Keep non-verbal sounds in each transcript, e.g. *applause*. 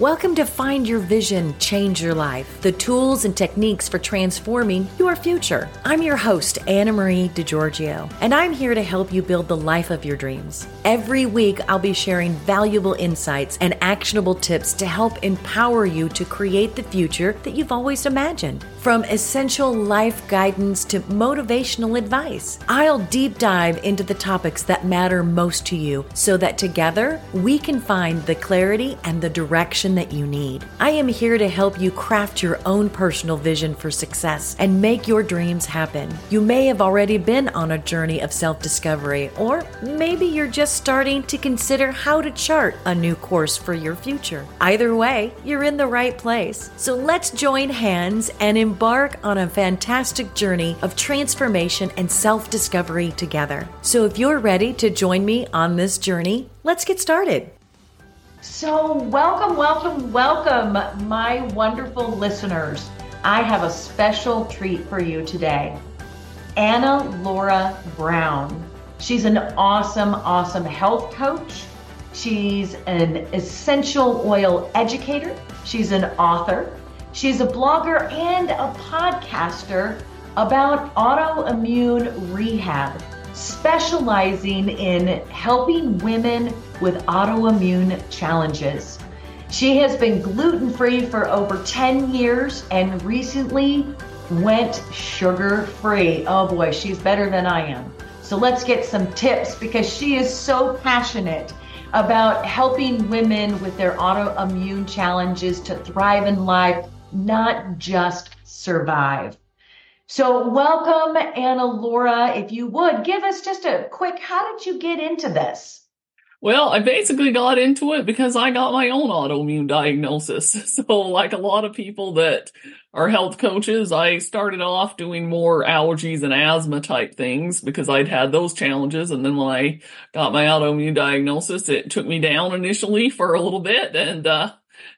Welcome to Find Your Vision, Change Your Life, the tools and techniques for transforming your future. I'm your host, Anna Marie DeGiorgio, and I'm here to help you build the life of your dreams. Every week, I'll be sharing valuable insights and actionable tips to help empower you to create the future that you've always imagined. From essential life guidance to motivational advice, I'll deep dive into the topics that matter most to you so that together we can find the clarity and the direction that you need. I am here to help you craft your own personal vision for success and make your dreams happen. You may have already been on a journey of self discovery, or maybe you're just starting to consider how to chart a new course for your future. Either way, you're in the right place. So let's join hands and embark on a fantastic journey of transformation and self discovery together. So if you're ready to join me on this journey, let's get started. So, welcome, welcome, welcome, my wonderful listeners. I have a special treat for you today. Anna Laura Brown. She's an awesome, awesome health coach. She's an essential oil educator. She's an author. She's a blogger and a podcaster about autoimmune rehab specializing in helping women with autoimmune challenges. She has been gluten free for over 10 years and recently went sugar free. Oh boy, she's better than I am. So let's get some tips because she is so passionate about helping women with their autoimmune challenges to thrive in life, not just survive. So, welcome, AnnaLaura. If you would give us just a quick, how did you get into this? Well, I basically got into it because I got my own autoimmune diagnosis. *laughs* So, like a lot of people that are health coaches, I started off doing more allergies and asthma type things because I'd had those challenges. And then when I got my autoimmune diagnosis, it took me down initially for a little bit and, uh,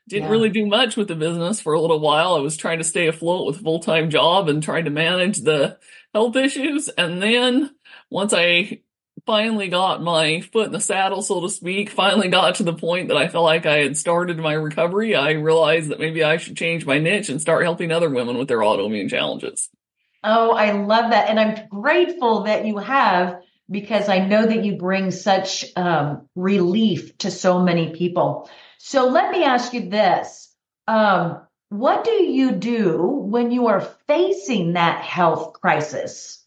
didn't yeah. really do much with the business for a little while. I was trying to stay afloat with a full time job and trying to manage the health issues. And then once I finally got my foot in the saddle, so to speak, finally got to the point that I felt like I had started my recovery, I realized that maybe I should change my niche and start helping other women with their autoimmune challenges. Oh, I love that. And I'm grateful that you have because I know that you bring such um, relief to so many people. So let me ask you this. Um, what do you do when you are facing that health crisis?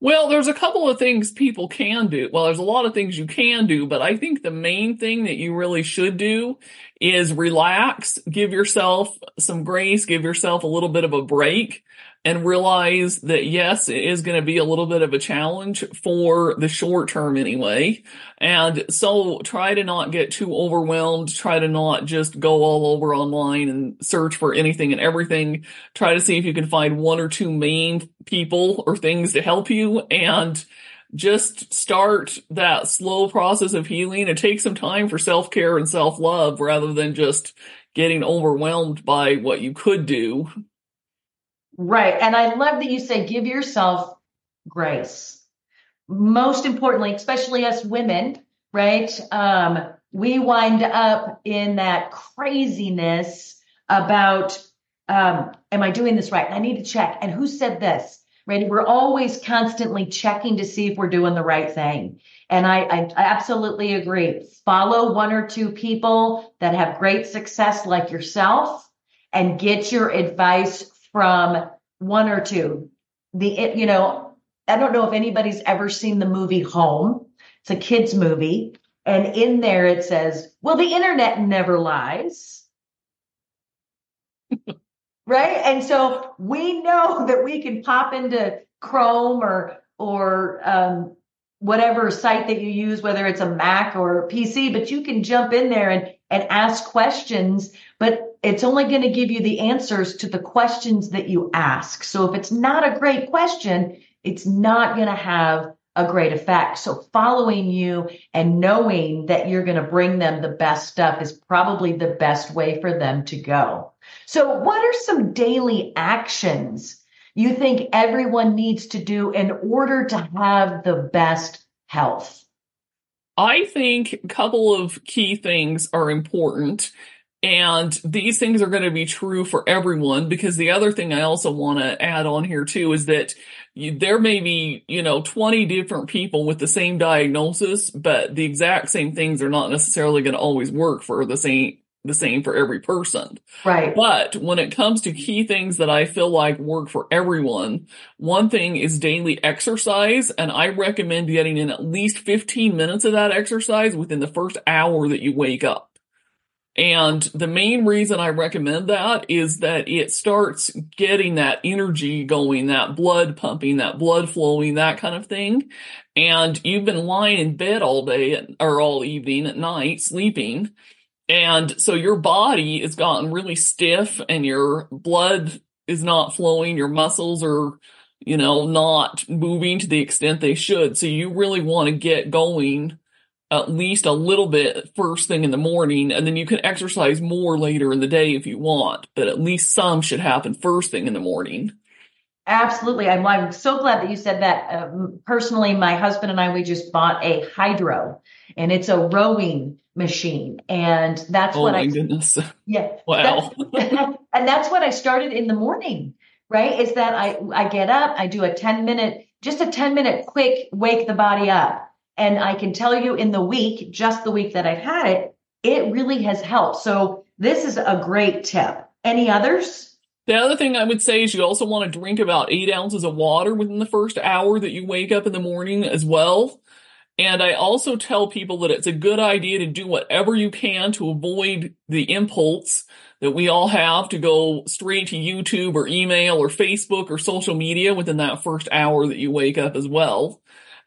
Well, there's a couple of things people can do. Well, there's a lot of things you can do, but I think the main thing that you really should do is relax, give yourself some grace, give yourself a little bit of a break and realize that yes, it is going to be a little bit of a challenge for the short term anyway. And so try to not get too overwhelmed. Try to not just go all over online and search for anything and everything. Try to see if you can find one or two main people or things to help you and just start that slow process of healing and take some time for self care and self love rather than just getting overwhelmed by what you could do Right. And I love that you say give yourself grace. Most importantly, especially us women, right? Um, we wind up in that craziness about, um, am I doing this right? I need to check. And who said this? Right. We're always constantly checking to see if we're doing the right thing. And I, I, I absolutely agree. Follow one or two people that have great success like yourself and get your advice from one or two. The, you know, I don't know if anybody's ever seen the movie Home. It's a kid's movie. And in there it says, well, the internet never lies. *laughs* right. And so we know *laughs* that we can pop into Chrome or, or, um, whatever site that you use, whether it's a Mac or a PC, but you can jump in there and, and ask questions. But it's only going to give you the answers to the questions that you ask. So if it's not a great question, it's not going to have a great effect. So following you and knowing that you're going to bring them the best stuff is probably the best way for them to go. So what are some daily actions you think everyone needs to do in order to have the best health? I think a couple of key things are important And these things are going to be true for everyone because the other thing I also want to add on here too is that you, there may be, you know, 20 different people with the same diagnosis, but the exact same things are not necessarily going to always work for the same, the same for every person. Right. But when it comes to key things that I feel like work for everyone, one thing is daily exercise. And I recommend getting in at least 15 minutes of that exercise within the first hour that you wake up. And the main reason I recommend that is that it starts getting that energy going, that blood pumping, that blood flowing, that kind of thing. And you've been lying in bed all day or all evening at night sleeping. And so your body has gotten really stiff and your blood is not flowing. Your muscles are, you know, not moving to the extent they should. So you really want to get going at least a little bit first thing in the morning, and then you can exercise more later in the day if you want, but at least some should happen first thing in the morning. Absolutely. I'm, I'm so glad that you said that. Uh, personally, my husband and I, we just bought a Hydrow and it's a rowing machine. And that's oh what my I, goodness. *laughs* yeah. *laughs* Wow. That's, *laughs* and that's what I started in the morning, right? Is that I, I get up, I do a 10 minute, just a 10 minute quick wake the body up and I can tell you in the week, just the week that I've had it, it really has helped. So this is a great tip. Any others? The other thing I would say is you also want to drink about eight ounces of water within the first hour that you wake up in the morning as well. And I also tell people that it's a good idea to do whatever you can to avoid the impulse that we all have to go straight to YouTube or email or Facebook or social media within that first hour that you wake up as well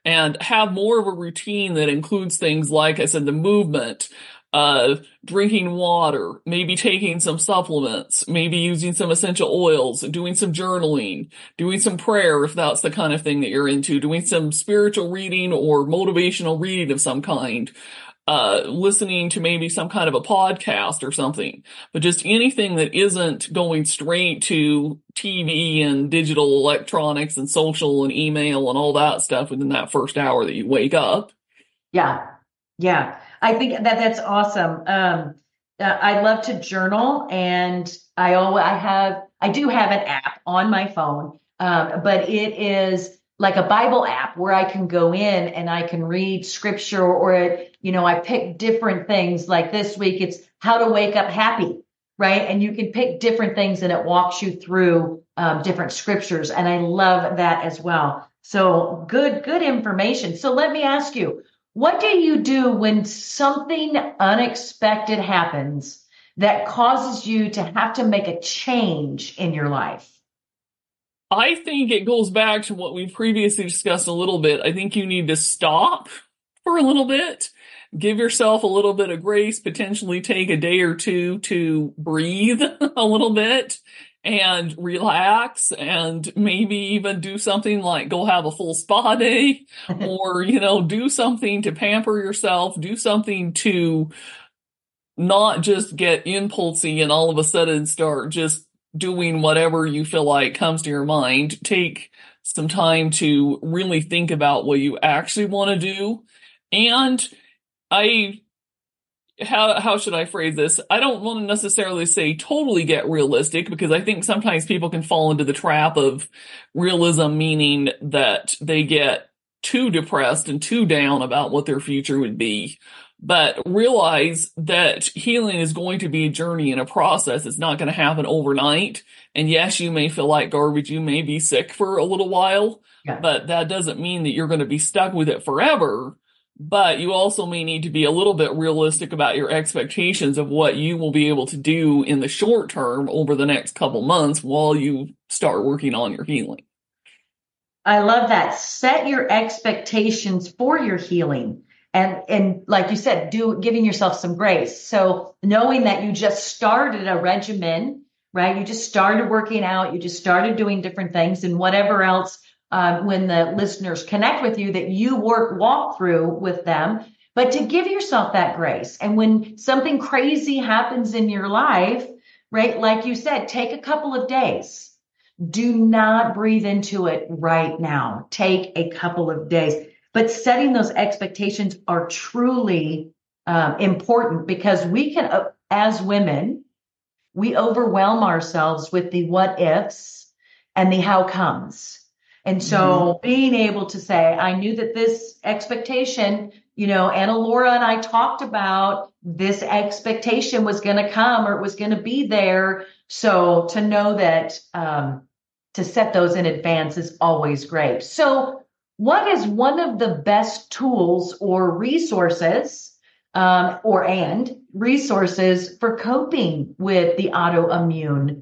and have more of a routine that includes things like I said, the movement, uh, drinking water, maybe taking some supplements, maybe using some essential oils, doing some journaling, doing some prayer if that's the kind of thing that you're into, doing some spiritual reading or motivational reading of some kind uh, listening to maybe some kind of a podcast or something, but just anything that isn't going straight to TV and digital electronics and social and email and all that stuff within that first hour that you wake up. Yeah. Yeah. I think that that's awesome. Um, uh, I love to journal and I always, I have, I do have an app on my phone. Um, but it is like a Bible app where I can go in and I can read scripture or, you know, I pick different things like this week, it's how to wake up happy, right? And you can pick different things and it walks you through um, different scriptures. And I love that as well. So good, good information. So let me ask you, what do you do when something unexpected happens that causes you to have to make a change in your life? I think it goes back to what we previously discussed a little bit. I think you need to stop for a little bit, give yourself a little bit of grace, potentially take a day or two to breathe *laughs* a little bit and relax and maybe even do something like go have a full spa *laughs* day or, you know, do something to pamper yourself, do something to not just get impulsy and all of a sudden start just doing whatever you feel like comes to your mind. Take some time to really think about what you actually want to do. And I, how, how should I phrase this? I don't want to necessarily say totally get realistic because I think sometimes people can fall into the trap of realism, meaning that they get too depressed and too down about what their future would be but realize that healing is going to be a journey and a process. It's not going to happen overnight. And yes, you may feel like garbage. You may be sick for a little while, yeah. but that doesn't mean that you're going to be stuck with it forever. But you also may need to be a little bit realistic about your expectations of what you will be able to do in the short term over the next couple months while you start working on your healing. I love that. Set your expectations for your healing and and like you said do giving yourself some grace so knowing that you just started a regimen right you just started working out you just started doing different things and whatever else uh, when the listeners connect with you that you work walk through with them. But to give yourself that grace and when something crazy happens in your life right like you said take a couple of days. Do not breathe into it right now. Take a couple of days. But setting those expectations are truly um, important because we can uh, as women, we overwhelm ourselves with the what ifs and the how comes. And so mm-hmm. being able to say, I knew that this expectation, you know, AnnaLaura and I talked about this expectation was going to come or it was going to be there. So to know that, um, to set those in advance is always great. So what is one of the best tools or resources um, or and resources for coping with the autoimmune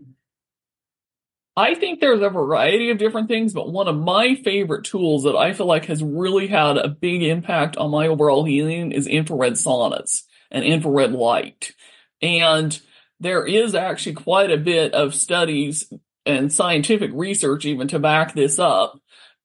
I think there's a variety of different things, but one of my favorite tools that I feel like has really had a big impact on my overall healing is infrared saunas and infrared light. And there is actually quite a bit of studies and scientific research even to back this up.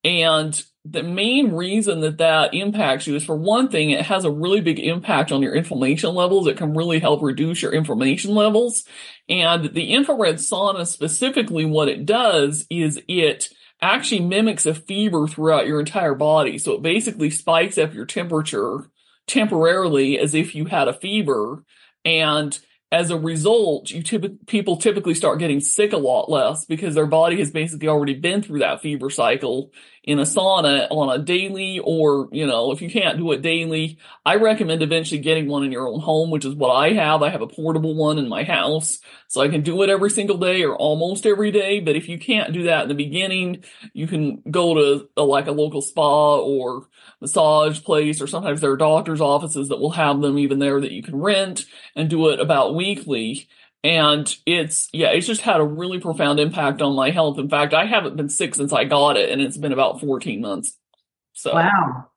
And the main reason that that impacts you is for one thing, it has a really big impact on your inflammation levels. It can really help reduce your inflammation levels. And the infrared sauna specifically, what it does is it actually mimics a fever throughout your entire body. So it basically spikes up your temperature temporarily as if you had a fever. And as a result, you typ- people typically start getting sick a lot less because their body has basically already been through that fever cycle in a sauna on a daily or, you know, if you can't do it daily, I recommend eventually getting one in your own home, which is what I have. I have a portable one in my house. So I can do it every single day or almost every day. But if you can't do that in the beginning, you can go to a, like a local spa or massage place, or sometimes there are doctor's offices that will have them even there that you can rent and do it about weekly. And it's, yeah, it's just had a really profound impact on my health. In fact, I haven't been sick since I got it and it's been about 14 months. So. Wow.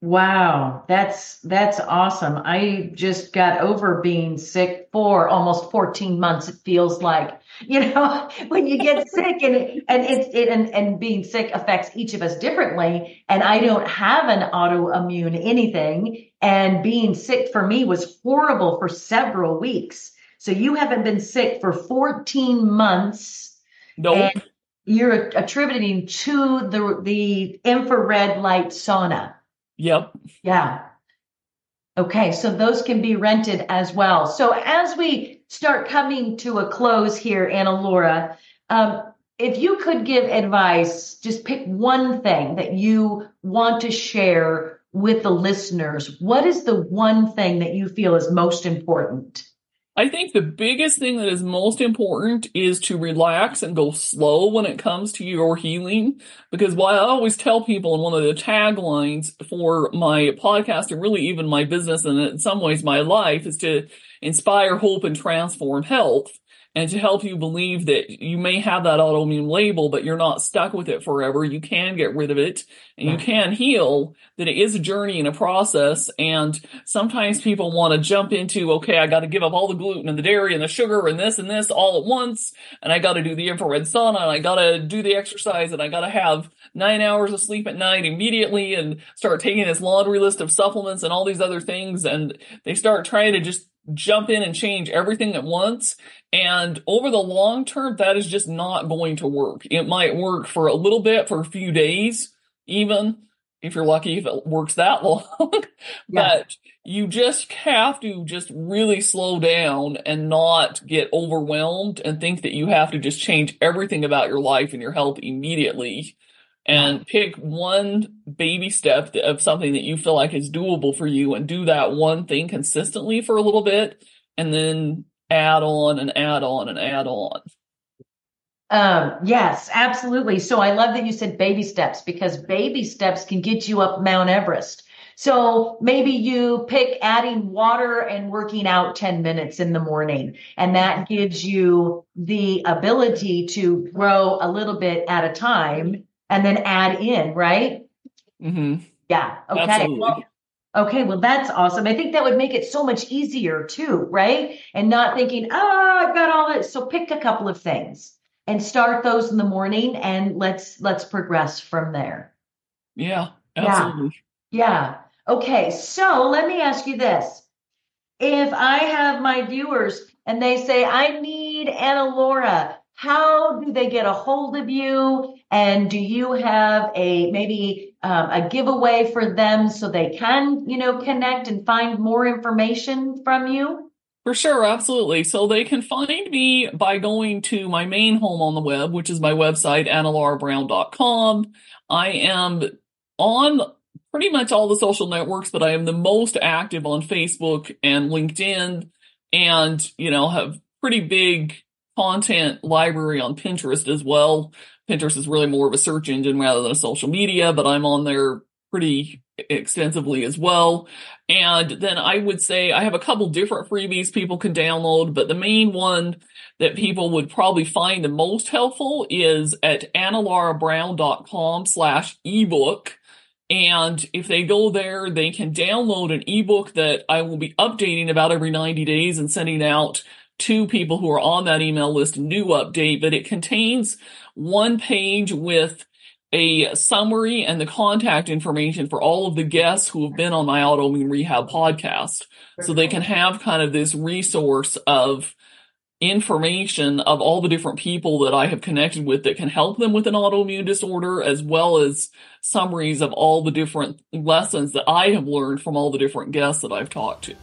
Wow. That's, that's awesome. I just got over being sick for almost 14 months. It feels like, *laughs* you know, when you get *laughs* sick and, and it's, it, and, and being sick affects each of us differently. And I don't have an autoimmune anything. And being sick for me was horrible for several weeks so you haven't been sick for 14 months. Nope. you're attributing to the the infrared light sauna. Yep. Yeah. Okay, so those can be rented as well. So as we start coming to a close here, AnnaLaura, um, if you could give advice, just pick one thing that you want to share with the listeners. What is the one thing that you feel is most important? I think the biggest thing that is most important is to relax and go slow when it comes to your healing. Because what I always tell people, and one of the taglines for my podcast and really even my business and in some ways my life is to inspire hope and transform health and to help you believe that you may have that autoimmune label, but you're not stuck with it forever. You can get rid of it and you can heal, that it is a journey and a process. And sometimes people want to jump into, okay, I got to give up all the gluten and the dairy and the sugar and this and this all at once. And I got to do the infrared sauna and I got to do the exercise and I got to have nine hours of sleep at night immediately and start taking this laundry list of supplements and all these other things. And they start trying to just jump in and change everything at once. And over the long term, that is just not going to work. It might work for a little bit, for a few days, even if you're lucky, if it works that *laughs* long. yeah. But you just have to just really slow down and not get overwhelmed and think that you have to just change everything about your life and your health immediately and pick one baby step of something that you feel like is doable for you and do that one thing consistently for a little bit and then add on and add on and add on. Um, yes, absolutely. So I love that you said baby steps because baby steps can get you up Mount Everest. So maybe you pick adding water and working out 10 minutes in the morning, and that gives you the ability to grow a little bit at a time and then add in, right? Mm-hmm. Yeah. Okay. Well, okay. Well, that's awesome. I think that would make it so much easier too, right? And not thinking, oh, I've got all this. So pick a couple of things and start those in the morning and let's let's progress from there. Yeah, absolutely. Yeah. yeah. Okay. So let me ask you this. If I have my viewers and they say, I need AnnaLaura how do they get a hold of you? And do you have a maybe um, a giveaway for them so they can, you know, connect and find more information from you? For sure, absolutely. So they can find me by going to my main home on the web, which is my website, annalaurabrown.com. I am on pretty much all the social networks, but I am the most active on Facebook and LinkedIn and, you know, have pretty big content library on Pinterest as well. Pinterest is really more of a search engine rather than a social media, but I'm on there pretty extensively as well. And then I would say I have a couple different freebies people can download, but the main one that people would probably find the most helpful is at annalaurabrown.com slash ebook. And if they go there, they can download an ebook that I will be updating about every 90 days and sending out to people who are on that email list new update, but it contains one page with a summary and the contact information for all of the guests who have been on my autoimmune rehab podcast. So they can have kind of this resource of information of all the different people that I have connected with that can help them with an autoimmune disorder, as well as summaries of all the different lessons that I have learned from all the different guests that I've talked to.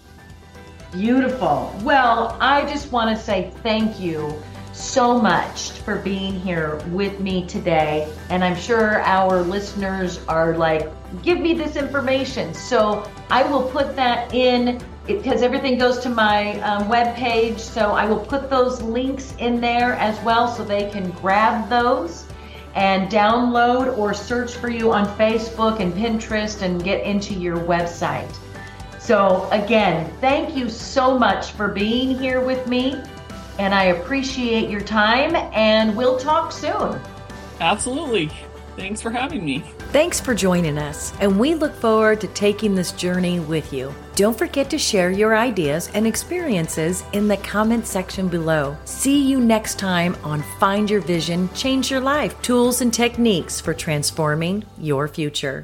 Beautiful. Well, I just want to say thank you so much for being here with me today. And I'm sure our listeners are like, give me this information. So I will put that in because everything goes to my um, web page. So I will put those links in there as well so they can grab those and download or search for you on Facebook and Pinterest and get into your website. So, again, thank you so much for being here with me and I appreciate your time, and we'll talk soon. Absolutely. Thanks for having me. Thanks for joining us, and we look forward to taking this journey with you. Don't forget to share your ideas and experiences in the comment section below. See you next time on Find Your Vision, Change Your Life Tools and Techniques for Transforming Your Future.